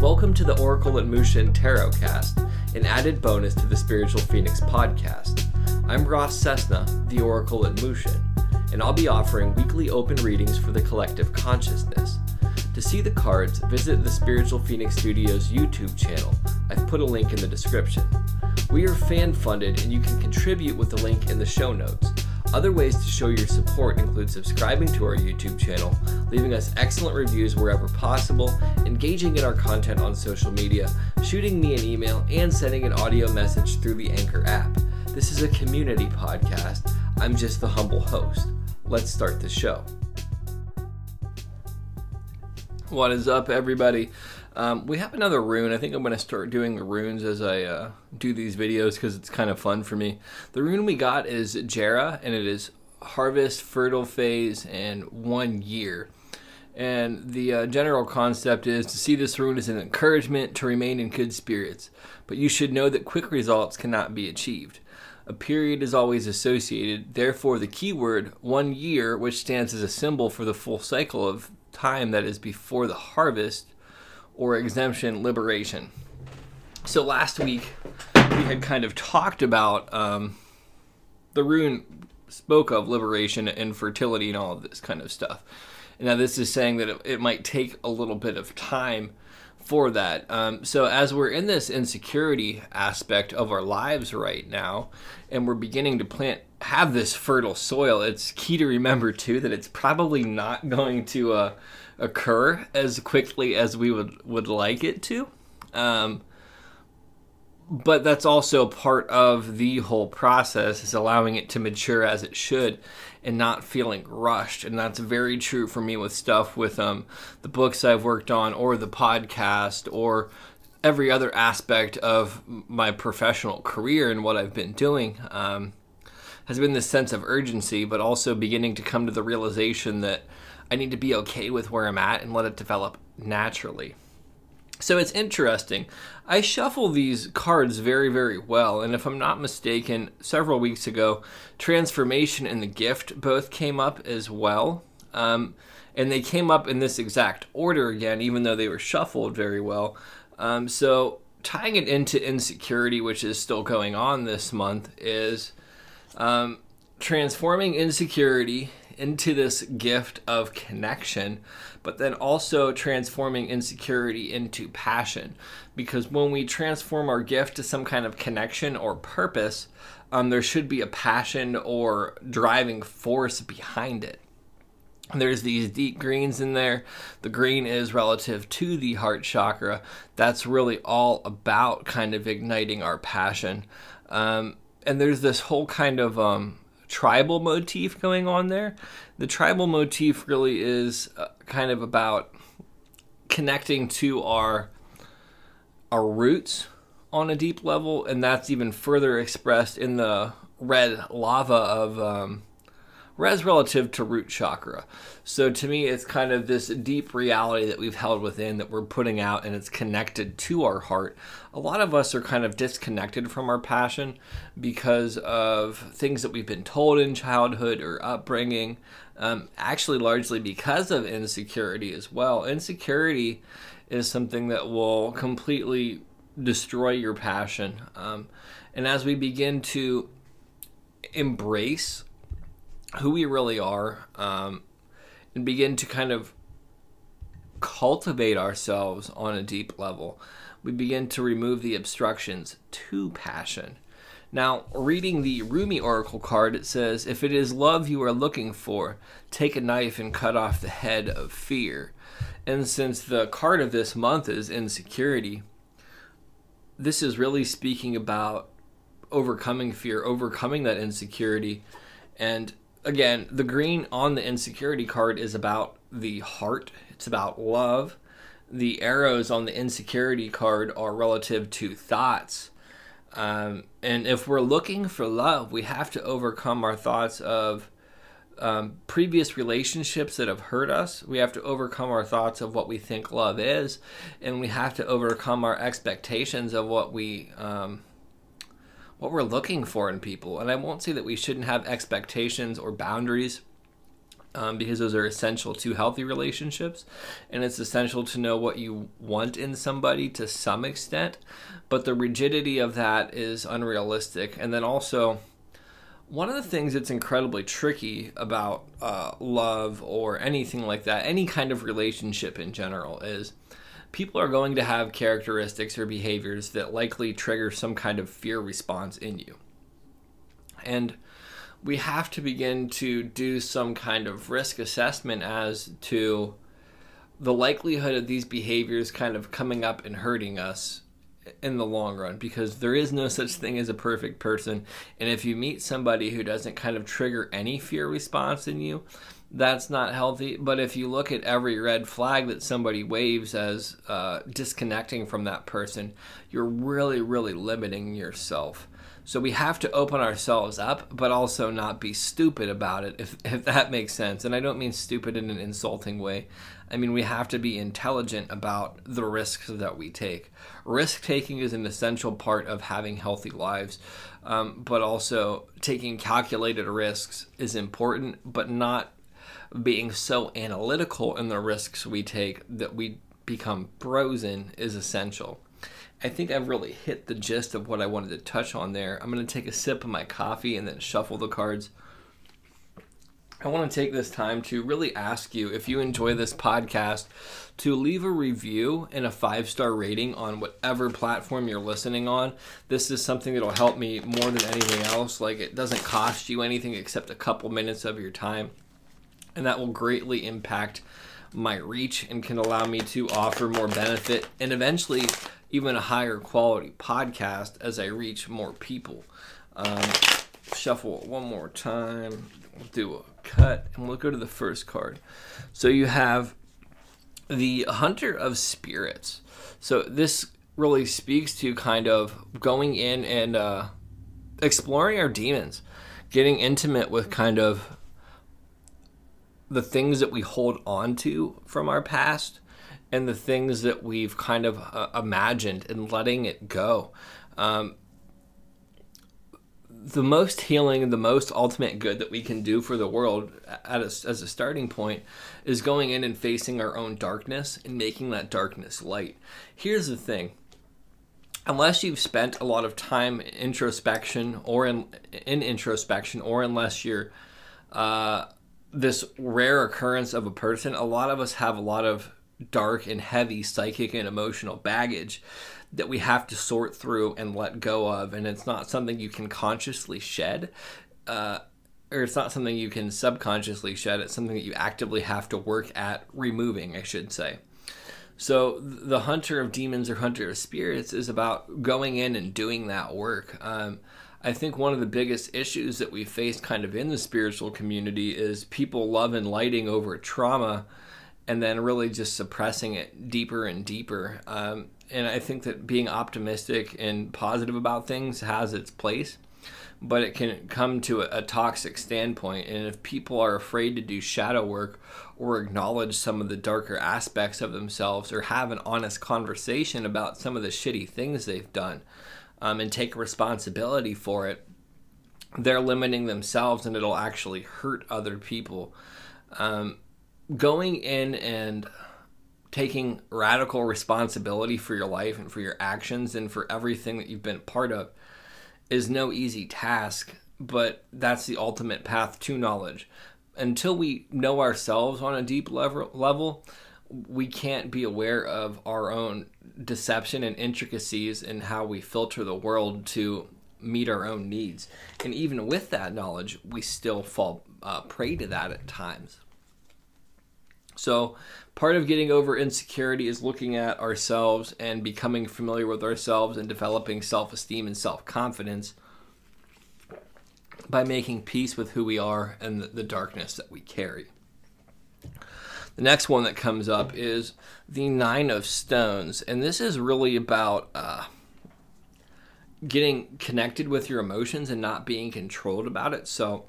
Welcome to the Oracle at Mushin Tarot Cast, an added bonus to the Spiritual Phoenix podcast. I'm Ross Cessna, the Oracle at Mushin, and I'll be offering weekly open readings for the collective consciousness. To see the cards, visit the Spiritual Phoenix Studios YouTube channel. I've put a link in the description. We are fan funded, and you can contribute with the link in the show notes. Other ways to show your support include subscribing to our YouTube channel, leaving us excellent reviews wherever possible, engaging in our content on social media, shooting me an email, and sending an audio message through the Anchor app. This is a community podcast. I'm just the humble host. Let's start the show. What is up, everybody? Um, we have another rune. I think I'm going to start doing the runes as I uh, do these videos because it's kind of fun for me. The rune we got is Jera, and it is harvest, fertile phase, and one year. And the uh, general concept is to see this rune as an encouragement to remain in good spirits, but you should know that quick results cannot be achieved. A period is always associated, therefore, the keyword one year, which stands as a symbol for the full cycle of time that is before the harvest, or exemption liberation. So last week we had kind of talked about um, the rune spoke of liberation and fertility and all of this kind of stuff. Now this is saying that it, it might take a little bit of time for that. Um, so as we're in this insecurity aspect of our lives right now, and we're beginning to plant have this fertile soil, it's key to remember too that it's probably not going to uh, occur as quickly as we would would like it to. Um, but that's also part of the whole process is allowing it to mature as it should and not feeling rushed and that's very true for me with stuff with um, the books i've worked on or the podcast or every other aspect of my professional career and what i've been doing um, has been this sense of urgency but also beginning to come to the realization that I need to be okay with where I'm at and let it develop naturally. So it's interesting. I shuffle these cards very, very well, and if I'm not mistaken, several weeks ago, Transformation and the Gift both came up as well. Um, and they came up in this exact order again, even though they were shuffled very well. Um, so tying it into insecurity, which is still going on this month, is um, transforming insecurity into this gift of connection, but then also transforming insecurity into passion. Because when we transform our gift to some kind of connection or purpose, um, there should be a passion or driving force behind it. There's these deep greens in there. The green is relative to the heart chakra. That's really all about kind of igniting our passion. Um, and there's this whole kind of um, tribal motif going on there. The tribal motif really is uh, kind of about connecting to our our roots on a deep level, and that's even further expressed in the red lava of um, res relative to root chakra. So to me, it's kind of this deep reality that we've held within that we're putting out and it's connected to our heart. A lot of us are kind of disconnected from our passion because of things that we've been told in childhood or upbringing. Um, actually, largely because of insecurity as well. Insecurity is something that will completely destroy your passion. Um, and as we begin to embrace who we really are um, and begin to kind of cultivate ourselves on a deep level. We begin to remove the obstructions to passion. Now, reading the Rumi Oracle card, it says, If it is love you are looking for, take a knife and cut off the head of fear. And since the card of this month is insecurity, this is really speaking about overcoming fear, overcoming that insecurity, and again, the green on the insecurity card is about the heart, it's about love. The arrows on the insecurity card are relative to thoughts. Um, and if we're looking for love, we have to overcome our thoughts of um, previous relationships that have hurt us. We have to overcome our thoughts of what we think love is. And we have to overcome our expectations of what we. Um, what we're looking for in people. And I won't say that we shouldn't have expectations or boundaries um, because those are essential to healthy relationships. And it's essential to know what you want in somebody to some extent, but the rigidity of that is unrealistic. And then also, one of the things that's incredibly tricky about uh, love or anything like that, any kind of relationship in general, is people are going to have characteristics or behaviors that likely trigger some kind of fear response in you. And we have to begin to do some kind of risk assessment as to the likelihood of these behaviors kind of coming up and hurting us in the long run because there is no such thing as a perfect person and if you meet somebody who doesn't kind of trigger any fear response in you that's not healthy but if you look at every red flag that somebody waves as uh, disconnecting from that person you're really really limiting yourself so we have to open ourselves up, but also not be stupid about it, if, if that makes sense. And I don't mean stupid in an insulting way. I mean, we have to be intelligent about the risks that we take. Risk taking is an essential part of having healthy lives, um, but also taking calculated risks is important, but not being so analytical in the risks we take that we become frozen is essential. I think I've really hit the gist of what I wanted to touch on there. I'm going to take a sip of my coffee and then shuffle the cards. I want to take this time to really ask you if you enjoy this podcast to leave a review and a five star rating on whatever platform you're listening on. This is something that'll help me more than anything else. Like, it doesn't cost you anything except a couple minutes of your time, and that will greatly impact my reach and can allow me to offer more benefit and eventually even a higher quality podcast as I reach more people. Um, shuffle one more time. We'll do a cut and we'll go to the first card. So you have the Hunter of Spirits. So this really speaks to kind of going in and uh, exploring our demons, getting intimate with kind of the things that we hold on to from our past and the things that we've kind of uh, imagined and letting it go. Um, the most healing the most ultimate good that we can do for the world a, as a starting point is going in and facing our own darkness and making that darkness light. Here's the thing unless you've spent a lot of time in introspection or in, in introspection or unless you're uh, this rare occurrence of a person a lot of us have a lot of dark and heavy psychic and emotional baggage that we have to sort through and let go of. And it's not something you can consciously shed. Uh, or it's not something you can subconsciously shed. It's something that you actively have to work at removing, I should say. So the hunter of demons or hunter of spirits is about going in and doing that work. Um, I think one of the biggest issues that we face kind of in the spiritual community is people love and lighting over trauma and then really just suppressing it deeper and deeper. Um, and I think that being optimistic and positive about things has its place, but it can come to a, a, toxic standpoint. And if people are afraid to do shadow work or acknowledge some of the darker aspects of themselves or have an honest conversation about some of the shitty things they've done um, and take responsibility for it, they're limiting themselves and it'll actually hurt other people. Um, going in and taking radical responsibility for your life and for your actions and for everything that you've been a part of is no easy task, but that's the ultimate path to knowledge. Until we know ourselves on a deep level, level we can't be aware of our own deception and intricacies in how we filter the world to meet our own needs. And even with that knowledge, we still fall uh, prey to that at times. So, part of getting over insecurity is looking at ourselves and becoming familiar with ourselves and developing self esteem and self confidence by making peace with who we are and the darkness that we carry. The next one that comes up is the Nine of Stones, and this is really about uh, getting connected with your emotions and not being controlled about it. So,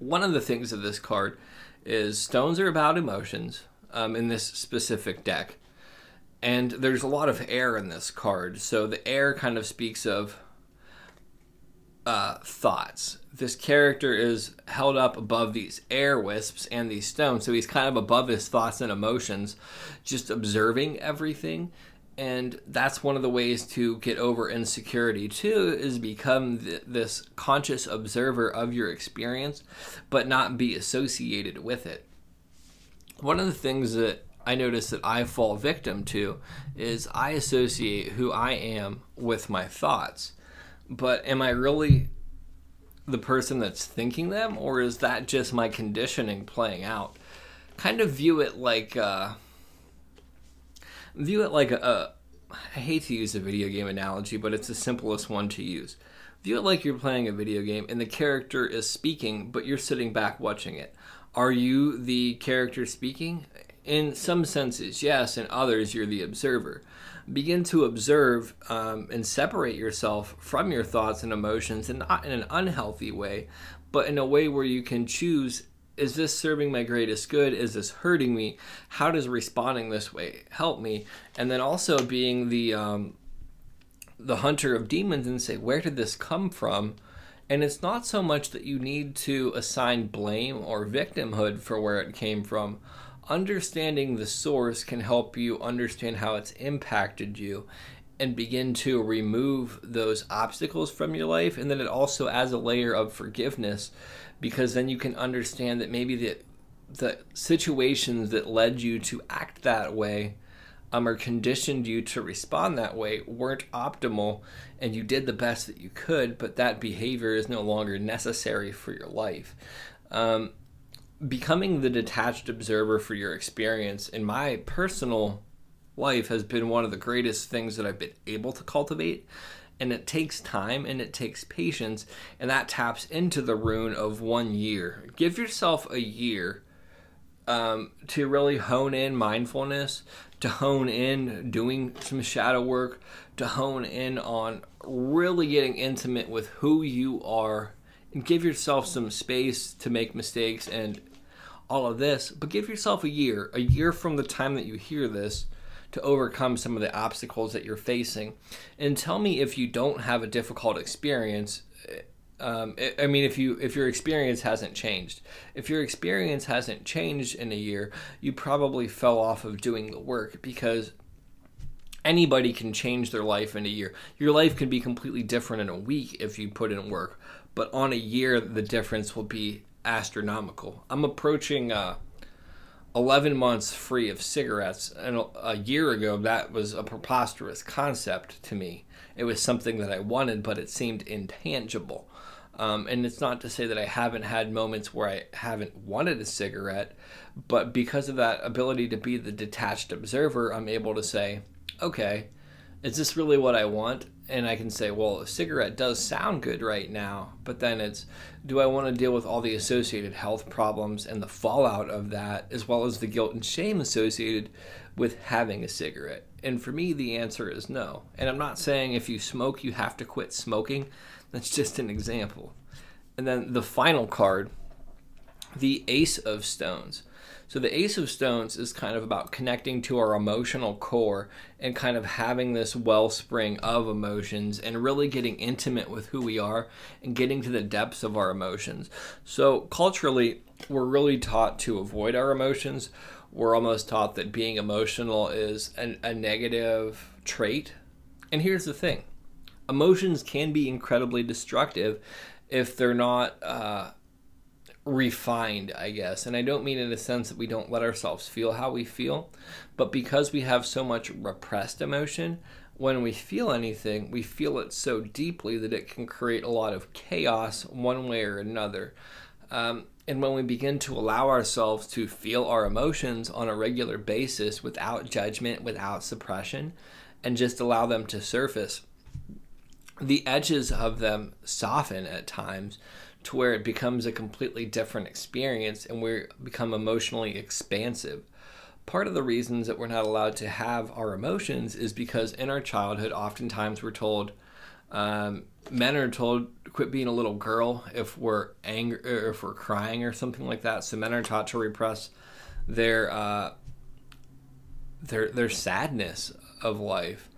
one of the things of this card is stones are about emotions um, in this specific deck. And there's a lot of air in this card. So the air kind of speaks of uh, thoughts. This character is held up above these air wisps and these stones, so he's kind of above his thoughts and emotions, just observing everything. And that's one of the ways to get over insecurity too, is become th- this conscious observer of your experience, but not be associated with it. One of the things that I notice that I fall victim to is I associate who I am with my thoughts. But am I really the person that's thinking them, or is that just my conditioning playing out? Kind of view it like uh, view it like a, a. I hate to use a video game analogy, but it's the simplest one to use. View it like you're playing a video game and the character is speaking, but you're sitting back watching it. Are you the character speaking? In some senses, yes. In others, you're the observer. Begin to observe um, and separate yourself from your thoughts and emotions, and not in an unhealthy way, but in a way where you can choose is this serving my greatest good? Is this hurting me? How does responding this way help me? And then also being the um, the hunter of demons and say, where did this come from? And it's not so much that you need to assign blame or victimhood for where it came from understanding the source can help you understand how it's impacted you and begin to remove those obstacles from your life. And then it also adds a layer of forgiveness because then you can understand that maybe the the situations that led you to act that way um, or conditioned you to respond that way weren't optimal and you did the best that you could but that behavior is no longer necessary for your life. Um, becoming the detached observer for your experience in my personal life has been one of the greatest things that I've been able to cultivate. And it takes time and it takes patience, and that taps into the rune of one year. Give yourself a year um, to really hone in mindfulness, to hone in doing some shadow work, to hone in on really getting intimate with who you are give yourself some space to make mistakes and all of this, but give yourself a year, a year from the time that you hear this to overcome some of the obstacles that you're facing. And tell me if you don't have a difficult experience. Um, I mean, if you if your experience hasn't changed, if your experience hasn't changed in a year, you probably fell off of doing the work because anybody can change their life in a year. Your life can be completely different in a week if you put in work, but on a year, the difference will be astronomical. I'm approaching uh, 11 months free of cigarettes, and a year ago, that was a preposterous concept to me. It was something that I wanted, but it seemed intangible. Um, and it's not to say that I haven't had moments where I haven't wanted a cigarette, but because of that ability to be the detached observer, I'm able to say, okay, is this really what I want? and I can say, well, a cigarette does sound good right now, but then it's, do I want to deal with all the associated health problems and the fallout of that, as well as the guilt and shame associated with having a cigarette? And for me, the answer is no. And I'm not saying if you smoke, you have to quit smoking. That's just an example. And then the final card, the Ace of Stones. So the Ace of Stones is kind of about connecting to our emotional core and kind of having this wellspring of emotions and really getting intimate with who we are and getting to the depths of our emotions. So culturally, we're really taught to avoid our emotions. We're almost taught that being emotional is an, a negative trait. And here's the thing emotions can be incredibly destructive if they're not uh, refined, I guess. And I don't mean in a sense that we don't let ourselves feel how we feel, but because we have so much repressed emotion, when we feel anything, we feel it so deeply that it can create a lot of chaos one way or another. Um, and when we begin to allow ourselves to feel our emotions on a regular basis without judgment, without suppression, and just allow them to surface, the edges of them soften at times to where it becomes a completely different experience and we become emotionally expansive. Part of the reasons that we're not allowed to have our emotions is because in our childhood, oftentimes we're told, um, men are told quit being a little girl if we're angry or if we're crying or something like that. So men are taught to repress their uh, their their sadness of life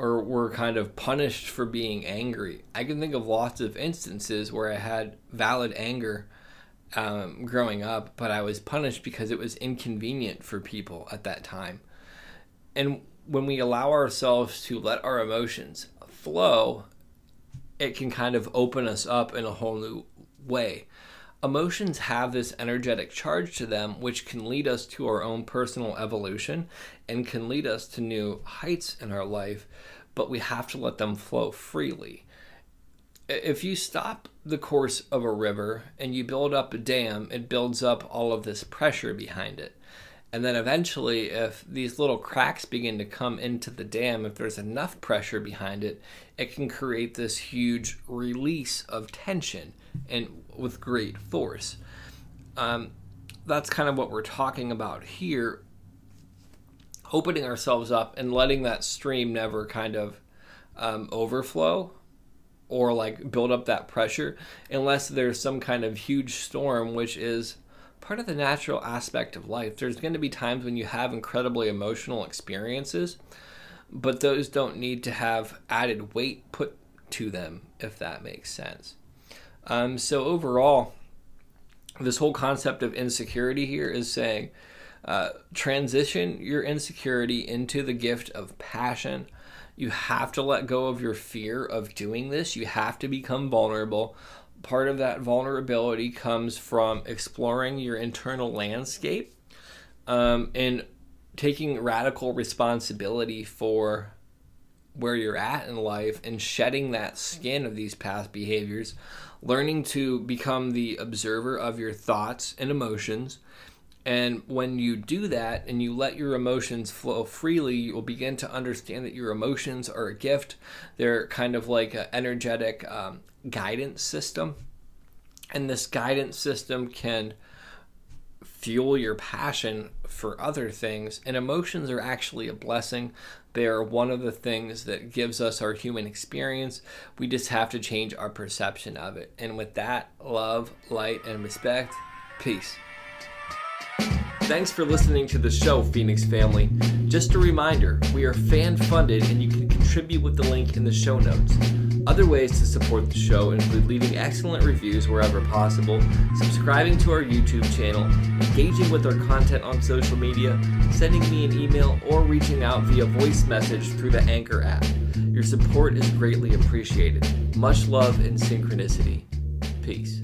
or we're kind of punished for being angry. I can think of lots of instances where I had valid anger um, growing up, but I was punished because it was inconvenient for people at that time. And when we allow ourselves to let our emotions flow, it can kind of open us up in a whole new way. Emotions have this energetic charge to them, which can lead us to our own personal evolution and can lead us to new heights in our life, but we have to let them flow freely. If you stop the course of a river and you build up a dam, it builds up all of this pressure behind it. And then eventually, if these little cracks begin to come into the dam, if there's enough pressure behind it, it can create this huge release of tension and with great force. Um, that's kind of what we're talking about here. Opening ourselves up and letting that stream never kind of um, overflow or like build up that pressure unless there's some kind of huge storm, which is part of the natural aspect of life. There's going to be times when you have incredibly emotional experiences, but those don't need to have added weight put to them, if that makes sense. Um, so, overall, this whole concept of insecurity here is saying uh, transition your insecurity into the gift of passion. You have to let go of your fear of doing this. You have to become vulnerable. Part of that vulnerability comes from exploring your internal landscape um, and taking radical responsibility for where you're at in life and shedding that skin of these past behaviors learning to become the observer of your thoughts and emotions. And when you do that and you let your emotions flow freely, you will begin to understand that your emotions are a gift. They're kind of like an energetic um, guidance system. And this guidance system can fuel your passion for other things. And emotions are actually a blessing. They are one of the things that gives us our human experience. We just have to change our perception of it. And with that, love, light, and respect, peace. Thanks for listening to the show, Phoenix family. Just a reminder we are fan funded and you can contribute with the link in the show notes. Other ways to support the show include leaving excellent reviews wherever possible, subscribing to our YouTube channel, engaging with our content on social media, sending me an email, or reaching out via voice message through the Anchor app. Your support is greatly appreciated. Much love and synchronicity. Peace.